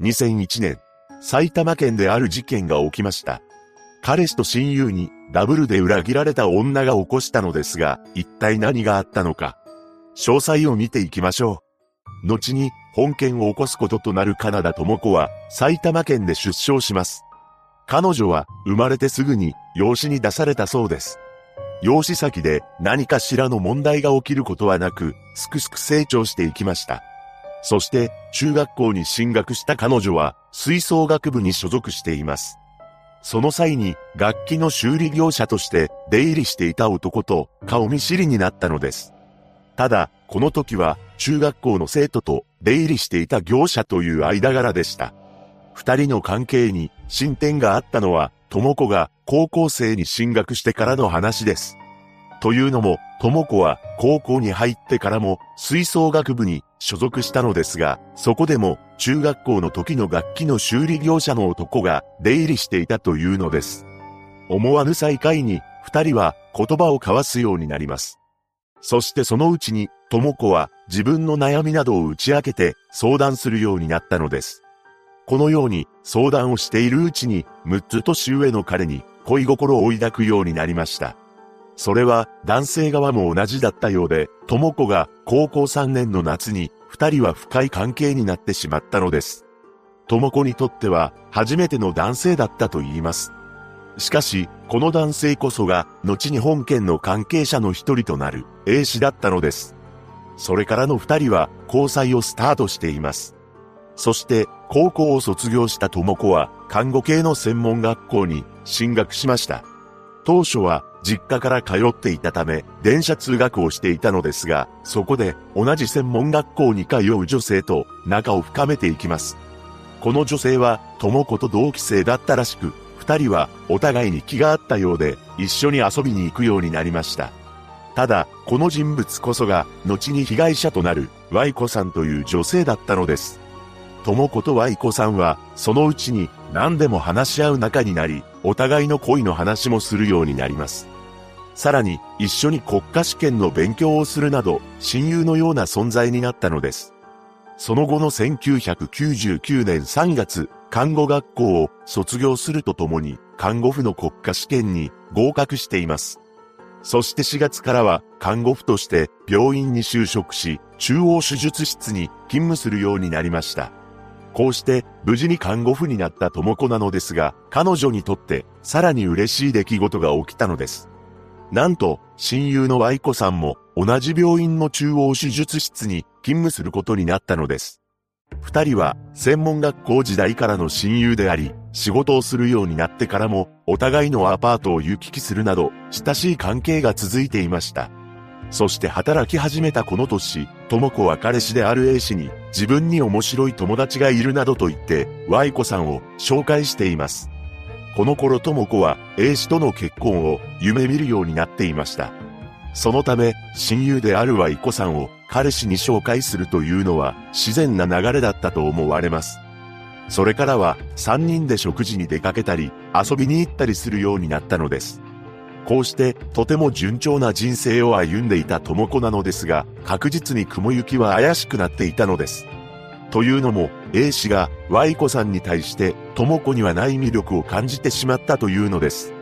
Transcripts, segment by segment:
2001年、埼玉県である事件が起きました。彼氏と親友にダブルで裏切られた女が起こしたのですが、一体何があったのか。詳細を見ていきましょう。後に本件を起こすこととなるカナダ智子は埼玉県で出生します。彼女は生まれてすぐに養子に出されたそうです。養子先で何かしらの問題が起きることはなく、すくすく成長していきました。そして中学校に進学した彼女は吹奏楽部に所属しています。その際に楽器の修理業者として出入りしていた男と顔見知りになったのです。ただ、この時は中学校の生徒と出入りしていた業者という間柄でした。二人の関係に進展があったのは、智子が高校生に進学してからの話です。というのも、智子は高校に入ってからも吹奏楽部に所属したのですが、そこでも中学校の時の楽器の修理業者の男が出入りしていたというのです。思わぬ再会に二人は言葉を交わすようになります。そしてそのうちに、智子は自分の悩みなどを打ち明けて相談するようになったのです。このように相談をしているうちに、6つ年上の彼に恋心を抱くようになりました。それは男性側も同じだったようで、智子が高校3年の夏に二人は深い関係になってしまったのです。智子にとっては初めての男性だったと言います。しかし、この男性こそが後に本件の関係者の一人となる A 氏だったのです。それからの二人は交際をスタートしています。そして高校を卒業した智子は看護系の専門学校に進学しました。当初は実家から通っていたため、電車通学をしていたのですが、そこで同じ専門学校に通う女性と仲を深めていきます。この女性は、智子と同期生だったらしく、二人はお互いに気があったようで、一緒に遊びに行くようになりました。ただ、この人物こそが、後に被害者となる、Y 子さんという女性だったのです。智子と Y 子さんは、そのうちに何でも話し合う仲になり、お互いの恋の話もするようになります。さらに、一緒に国家試験の勉強をするなど、親友のような存在になったのです。その後の1999年3月、看護学校を卒業するとともに、看護婦の国家試験に合格しています。そして4月からは、看護婦として病院に就職し、中央手術室に勤務するようになりました。こうして無事に看護婦になった智子なのですが、彼女にとってさらに嬉しい出来事が起きたのです。なんと、親友の愛子さんも同じ病院の中央手術室に勤務することになったのです。二人は専門学校時代からの親友であり、仕事をするようになってからもお互いのアパートを行き来するなど親しい関係が続いていました。そして働き始めたこの年、智子は彼氏である A 氏に自分に面白い友達がいるなどと言って Y 子さんを紹介しています。この頃智子は A 氏との結婚を夢見るようになっていました。そのため、親友である Y 子さんを彼氏に紹介するというのは自然な流れだったと思われます。それからは3人で食事に出かけたり遊びに行ったりするようになったのです。こうしてとても順調な人生を歩んでいた智子なのですが、確実に雲行きは怪しくなっていたのです。というのも、A 氏が Y 子さんに対して智子にはない魅力を感じてしまったというのです。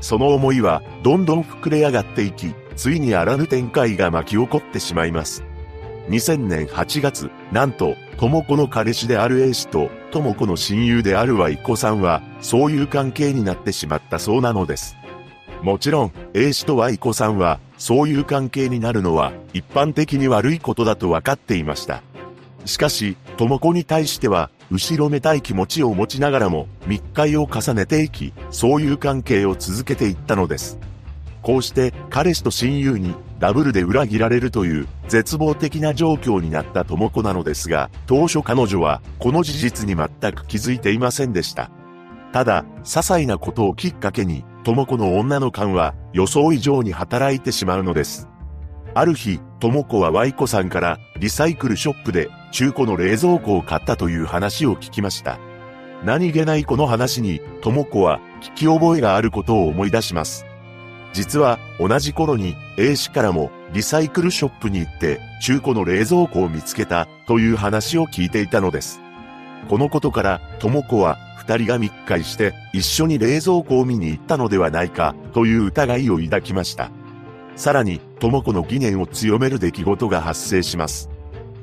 その思いはどんどん膨れ上がっていき、ついにあらぬ展開が巻き起こってしまいます。2000年8月、なんと、智子の彼氏である A 氏と、智子の親友である Y 子さんは、そういう関係になってしまったそうなのです。もちろん、A 氏と Y 子さんは、そういう関係になるのは、一般的に悪いことだと分かっていました。しかし、智子に対しては、後ろめたい気持ちを持ちながらも、密会を重ねていき、そういう関係を続けていったのです。こうして彼氏と親友にダブルで裏切られるという絶望的な状況になった智子なのですが、当初彼女はこの事実に全く気づいていませんでした。ただ、些細なことをきっかけに、智子の女の勘は予想以上に働いてしまうのです。ある日、智子は Y 子さんからリサイクルショップで中古の冷蔵庫を買ったという話を聞きました。何気ないこの話に、智子は聞き覚えがあることを思い出します。実は同じ頃に A 氏からもリサイクルショップに行って中古の冷蔵庫を見つけたという話を聞いていたのです。このことから、智子は二人が密会して一緒に冷蔵庫を見に行ったのではないかという疑いを抱きました。さらに、智子の疑念を強める出来事が発生します。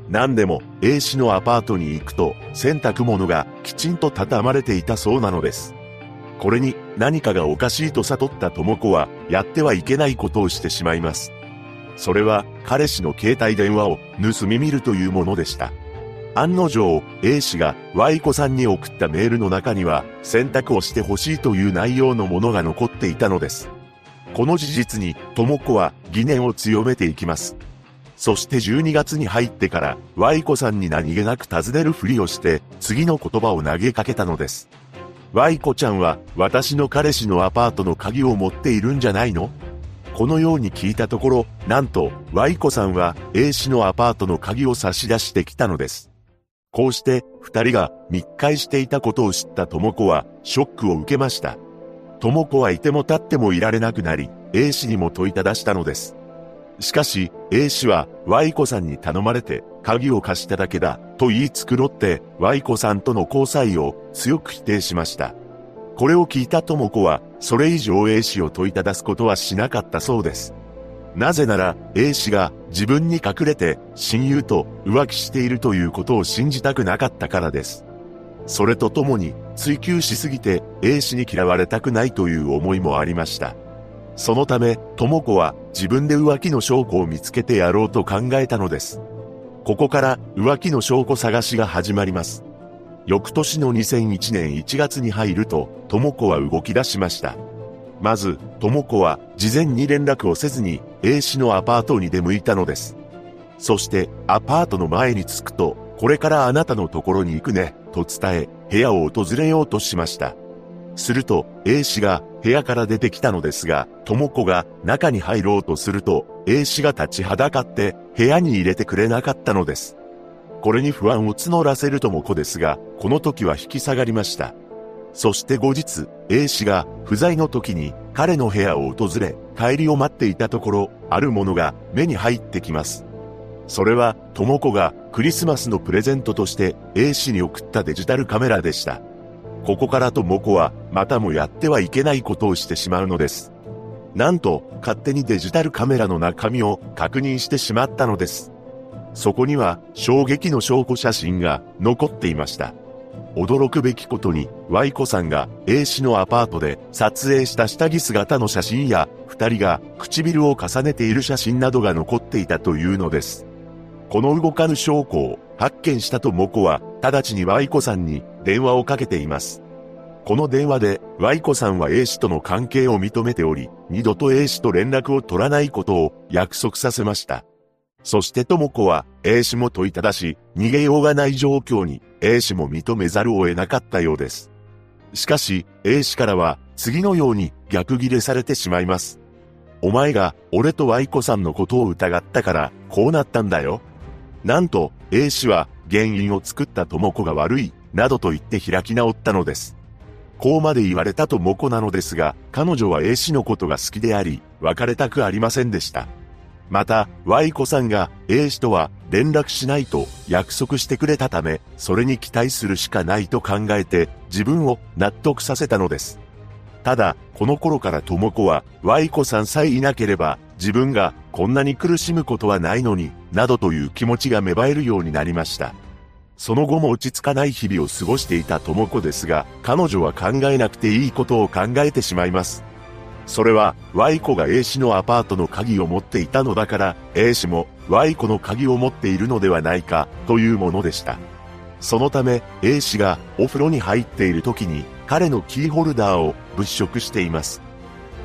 何でも A 氏のアパートに行くと洗濯物がきちんと畳まれていたそうなのです。これに何かがおかしいと悟った智子はやってはいけないことをしてしまいます。それは彼氏の携帯電話を盗み見るというものでした。案の定 A 氏が Y 子さんに送ったメールの中には選択をしてほしいという内容のものが残っていたのです。この事実に智子は疑念を強めていきます。そして12月に入ってから、Y 子さんに何気なく尋ねるふりをして、次の言葉を投げかけたのです。Y 子ちゃんは、私の彼氏のアパートの鍵を持っているんじゃないの？このように聞いたところ、なんと、Y 子さんは A 氏のアパートの鍵を差し出してきたのです。こうして、二人が密会していたことを知った智子は、ショックを受けました。智子はいても立ってもいられなくなり、A 氏にも問いただしたのです。しかし、A 氏は Y 子さんに頼まれて鍵を貸しただけだと言い繕って Y 子さんとの交際を強く否定しました。これを聞いた智子はそれ以上 A 氏を問いただすことはしなかったそうです。なぜなら A 氏が自分に隠れて親友と浮気しているということを信じたくなかったからです。それとともに追求しすぎて A 氏に嫌われたくないという思いもありました。そのため、智子は自分で浮気の証拠を見つけてやろうと考えたのです。ここから浮気の証拠探しが始まります。翌年の2001年1月に入ると、智子は動き出しました。まず、智子は事前に連絡をせずに A 氏のアパートに出向いたのです。そしてアパートの前に着くと、これからあなたのところに行くね、と伝え、部屋を訪れようとしました。すると A 氏が部屋から出てきたのですが、智子が中に入ろうとすると A 氏が立ちはだかって部屋に入れてくれなかったのです。これに不安を募らせる智子ですが、この時は引き下がりました。そして後日、A 氏が不在の時に彼の部屋を訪れ、帰りを待っていたところ、あるものが目に入ってきます。それは、智子がクリスマスのプレゼントとして A 氏に送ったデジタルカメラでした。ここからとモコは、またもやってはいけないことをしてしまうのです。なんと、勝手にデジタルカメラの中身を確認してしまったのです。そこには、衝撃の証拠写真が残っていました。驚くべきことに、Y 子さんが A 氏のアパートで撮影した下着姿の写真や、二人が唇を重ねている写真などが残っていたというのです。この動かぬ証拠を発見したとモコは、直ちに Y 子さんに電話をかけています。この電話で Y 子さんは A 氏との関係を認めており、二度と A 氏と連絡を取らないことを約束させました。そして智子は A 氏も問いただし、逃げようがない状況に A 氏も認めざるを得なかったようです。しかし A 氏からは次のように逆ギレされてしまいます。お前が俺と Y 子さんのことを疑ったからこうなったんだよ。なんと A 氏は原因を作った智子が悪いなどと言って開き直ったのです。こうまで言われたとモコなのですが、彼女は A 氏のことが好きであり、別れたくありませんでした。また、Y 子さんが A 氏とは連絡しないと約束してくれたため、それに期待するしかないと考えて自分を納得させたのです。ただ、この頃から智子は Y 子さんさえいなければ自分がこんなに苦しむことはないのに、などという気持ちが芽生えるようになりました。その後も落ち着かない日々を過ごしていた智子ですが、彼女は考えなくていいことを考えてしまいます。それは、Y 子が A 氏のアパートの鍵を持っていたのだから、A 氏も Y 子の鍵を持っているのではないか、というものでした。そのため、A 氏がお風呂に入っている時に、彼のキーホルダーを物色しています。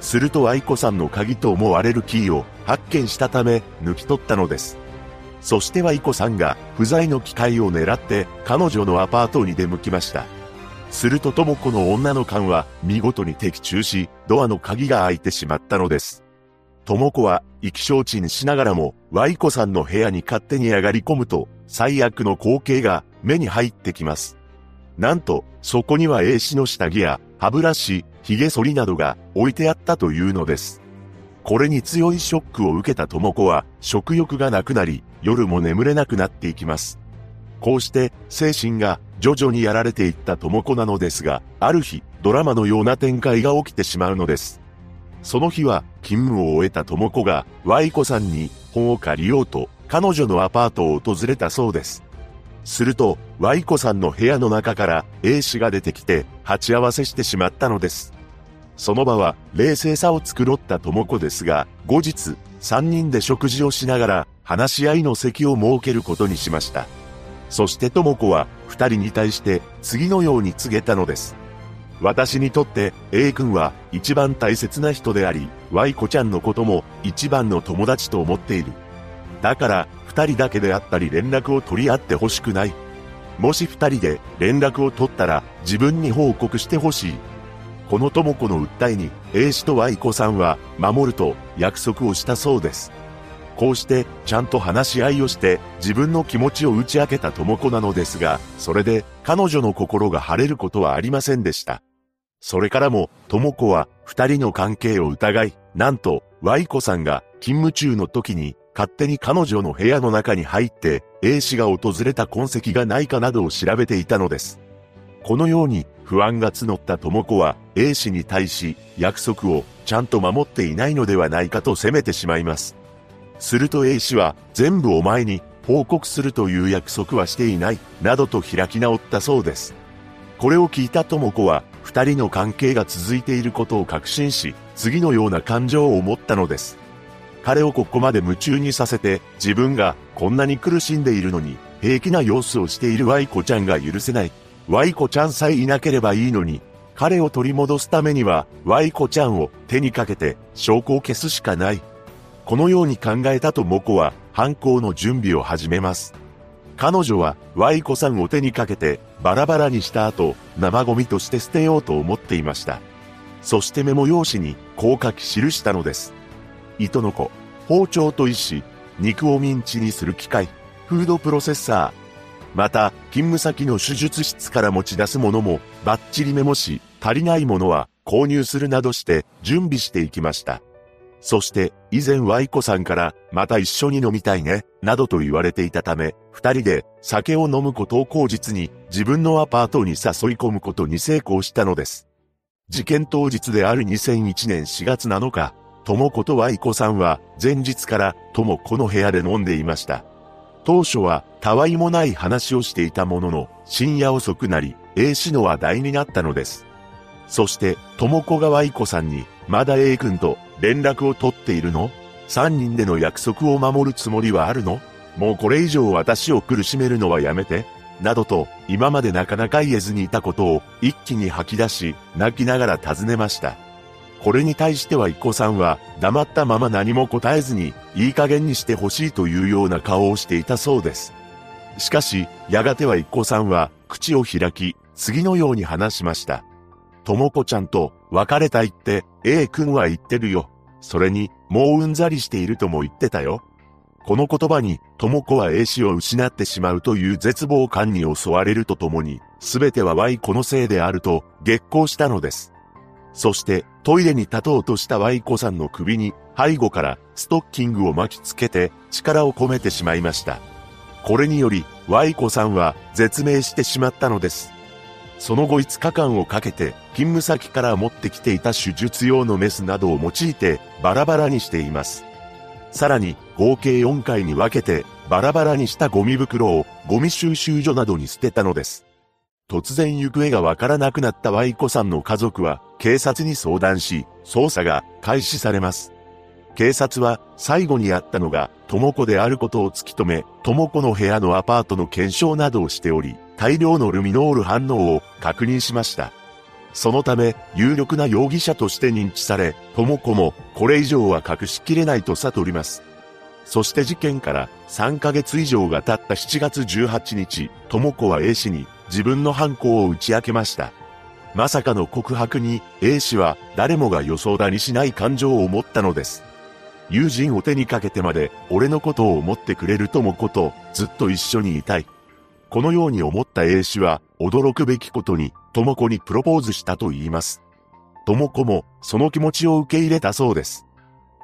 すると愛子さんの鍵と思われるキーを発見したため抜き取ったのです。そしてはイコさんが不在の機会を狙って彼女のアパートに出向きました。すると智子の女の勘は見事に的中し、ドアの鍵が開いてしまったのです。智子は意気消沈しながらも、ワイコさんの部屋に勝手に上がり込むと、最悪の光景が目に入ってきます。なんと、そこには A 氏の下着や歯ブラシ、髭剃りなどが置いてあったというのです。これに強いショックを受けた智子は食欲がなくなり、夜も眠れなくなっていきます。こうして精神が徐々にやられていった智子なのですが、ある日、ドラマのような展開が起きてしまうのです。その日は、勤務を終えた智子が、Y 子さんに本を借りようと、彼女のアパートを訪れたそうです。すると、Y 子さんの部屋の中から A 氏が出てきて、鉢合わせしてしまったのです。その場は冷静さを繕った智子ですが、後日、3人で食事をしながら話し合いの席を設けることにしました。そして智子は二人に対して次のように告げたのです。私にとって A 君は一番大切な人であり、Y 子ちゃんのことも一番の友達と思っている。だから二人だけであったり連絡を取り合ってほしくない。もし二人で連絡を取ったら自分に報告してほしい。この智子の訴えに A 氏と Y 子さんは守ると約束をしたそうです。こうしてちゃんと話し合いをして自分の気持ちを打ち明けた智子なのですが、それで彼女の心が晴れることはありませんでした。それからも智子は二人の関係を疑い、なんと Y 子さんが勤務中の時に勝手に彼女の部屋の中に入って A 氏が訪れた痕跡がないかなどを調べていたのです。このように不安が募った智子は A 氏に対し約束をちゃんと守っていないのではないかと責めてしまいます。すると A 氏は全部お前に報告するという約束はしていない、などと開き直ったそうです。これを聞いた智子は、二人の関係が続いていることを確信し、次のような感情を持ったのです。彼をここまで夢中にさせて、自分がこんなに苦しんでいるのに、平気な様子をしている Y 子ちゃんが許せない。Y 子ちゃんさえいなければいいのに、彼を取り戻すためには、Y 子ちゃんを手にかけて証拠を消すしかない。このように考えたとモコは犯行の準備を始めます。彼女は Y 子さんを手にかけてバラバラにした後、生ゴミとして捨てようと思っていました。そしてメモ用紙にこう書き記したのです。糸の子、包丁と石、肉をミンチにする機械、フードプロセッサー。また、勤務先の手術室から持ち出すものもバッチリメモし、足りないものは購入するなどして準備していきました。そして、以前 Y 子さんから、また一緒に飲みたいね、などと言われていたため、二人で酒を飲むことを口実に、自分のアパートに誘い込むことに成功したのです。事件当日である2001年4月7日、智子と Y 子さんは、前日から智子の部屋で飲んでいました。当初は、たわいもない話をしていたものの、深夜遅くなり、A 氏の話題になったのです。そして、智子が Y 子さんに、まだ A 君と連絡を取っているの ?3 人での約束を守るつもりはあるの？もうこれ以上私を苦しめるのはやめて。などと、今までなかなか言えずにいたことを一気に吐き出し、泣きながら尋ねました。これに対しては一子さんは、黙ったまま何も答えずに、いい加減にしてほしいというような顔をしていたそうです。しかし、やがては一子さんは、口を開き、次のように話しました。ともこちゃんと別れたいって A 君は言ってるよ。それに、もううんざりしているとも言ってたよ。この言葉に、とも子は A 氏を失ってしまうという絶望感に襲われるとともに、すべては Y 子のせいであると、激高したのです。そして、トイレに立とうとした Y 子さんの首に、背後からストッキングを巻きつけて、力を込めてしまいました。これにより、Y 子さんは絶命してしまったのです。その後5日間をかけて、勤務先から持ってきていた手術用のメスなどを用いて、バラバラにしています。さらに、合計4回に分けて、バラバラにしたゴミ袋を、ゴミ収集所などに捨てたのです。突然行方がわからなくなった Y 子さんの家族は、警察に相談し、捜査が開始されます。警察は最後にあったのが、智子であることを突き止め、智子の部屋のアパートの検証などをしており、大量のルミノール反応を確認しました。そのため、有力な容疑者として認知され、智子もこれ以上は隠しきれないと悟ります。そして事件から3ヶ月以上が経った7月18日、智子は A 氏に自分の犯行を打ち明けました。まさかの告白に A 氏は誰もが予想だにしない感情を持ったのです。友人を手にかけてまで俺のことを思ってくれる智子とずっと一緒にいたい。このように思った A 氏は、驚くべきことに、智子にプロポーズしたと言います。智子も、その気持ちを受け入れたそうです。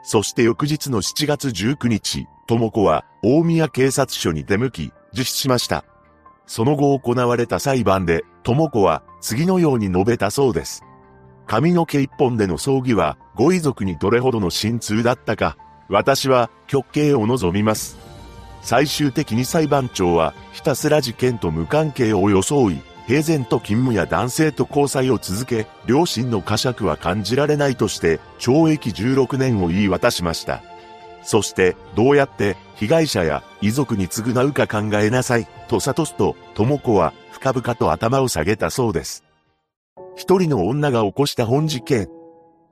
そして翌日の7月19日、智子は、大宮警察署に出向き、自首しました。その後行われた裁判で、智子は次のように述べたそうです。髪の毛一本での葬儀は、ご遺族にどれほどの心痛だったか、私は極刑を望みます。最終的に裁判長は、ひたすら事件と無関係を装い、平然と勤務や男性と交際を続け、両親の呵責は感じられないとして、懲役16年を言い渡しました。そして、どうやって被害者や遺族に償うか考えなさい、と諭すと、智子は深々と頭を下げたそうです。一人の女が起こした本事件。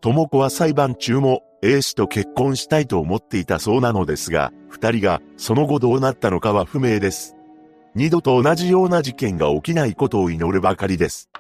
智子は裁判中も A 氏と結婚したいと思っていたそうなのですが、二人がその後どうなったのかは不明です。二度と同じような事件が起きないことを祈るばかりです。